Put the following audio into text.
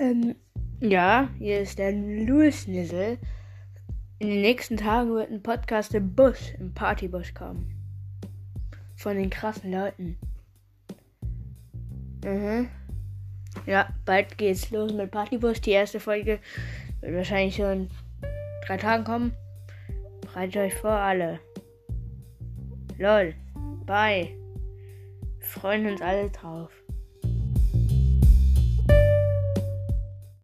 Ähm, ja, hier ist der Louis Nissel. In den nächsten Tagen wird ein Podcast im Bus, im Partybus kommen. Von den krassen Leuten. Mhm. Ja, bald geht's los mit Partybus. Die erste Folge wird wahrscheinlich schon in drei Tagen kommen. Bereitet euch vor, alle. Lol. Bye. Wir freuen uns alle drauf.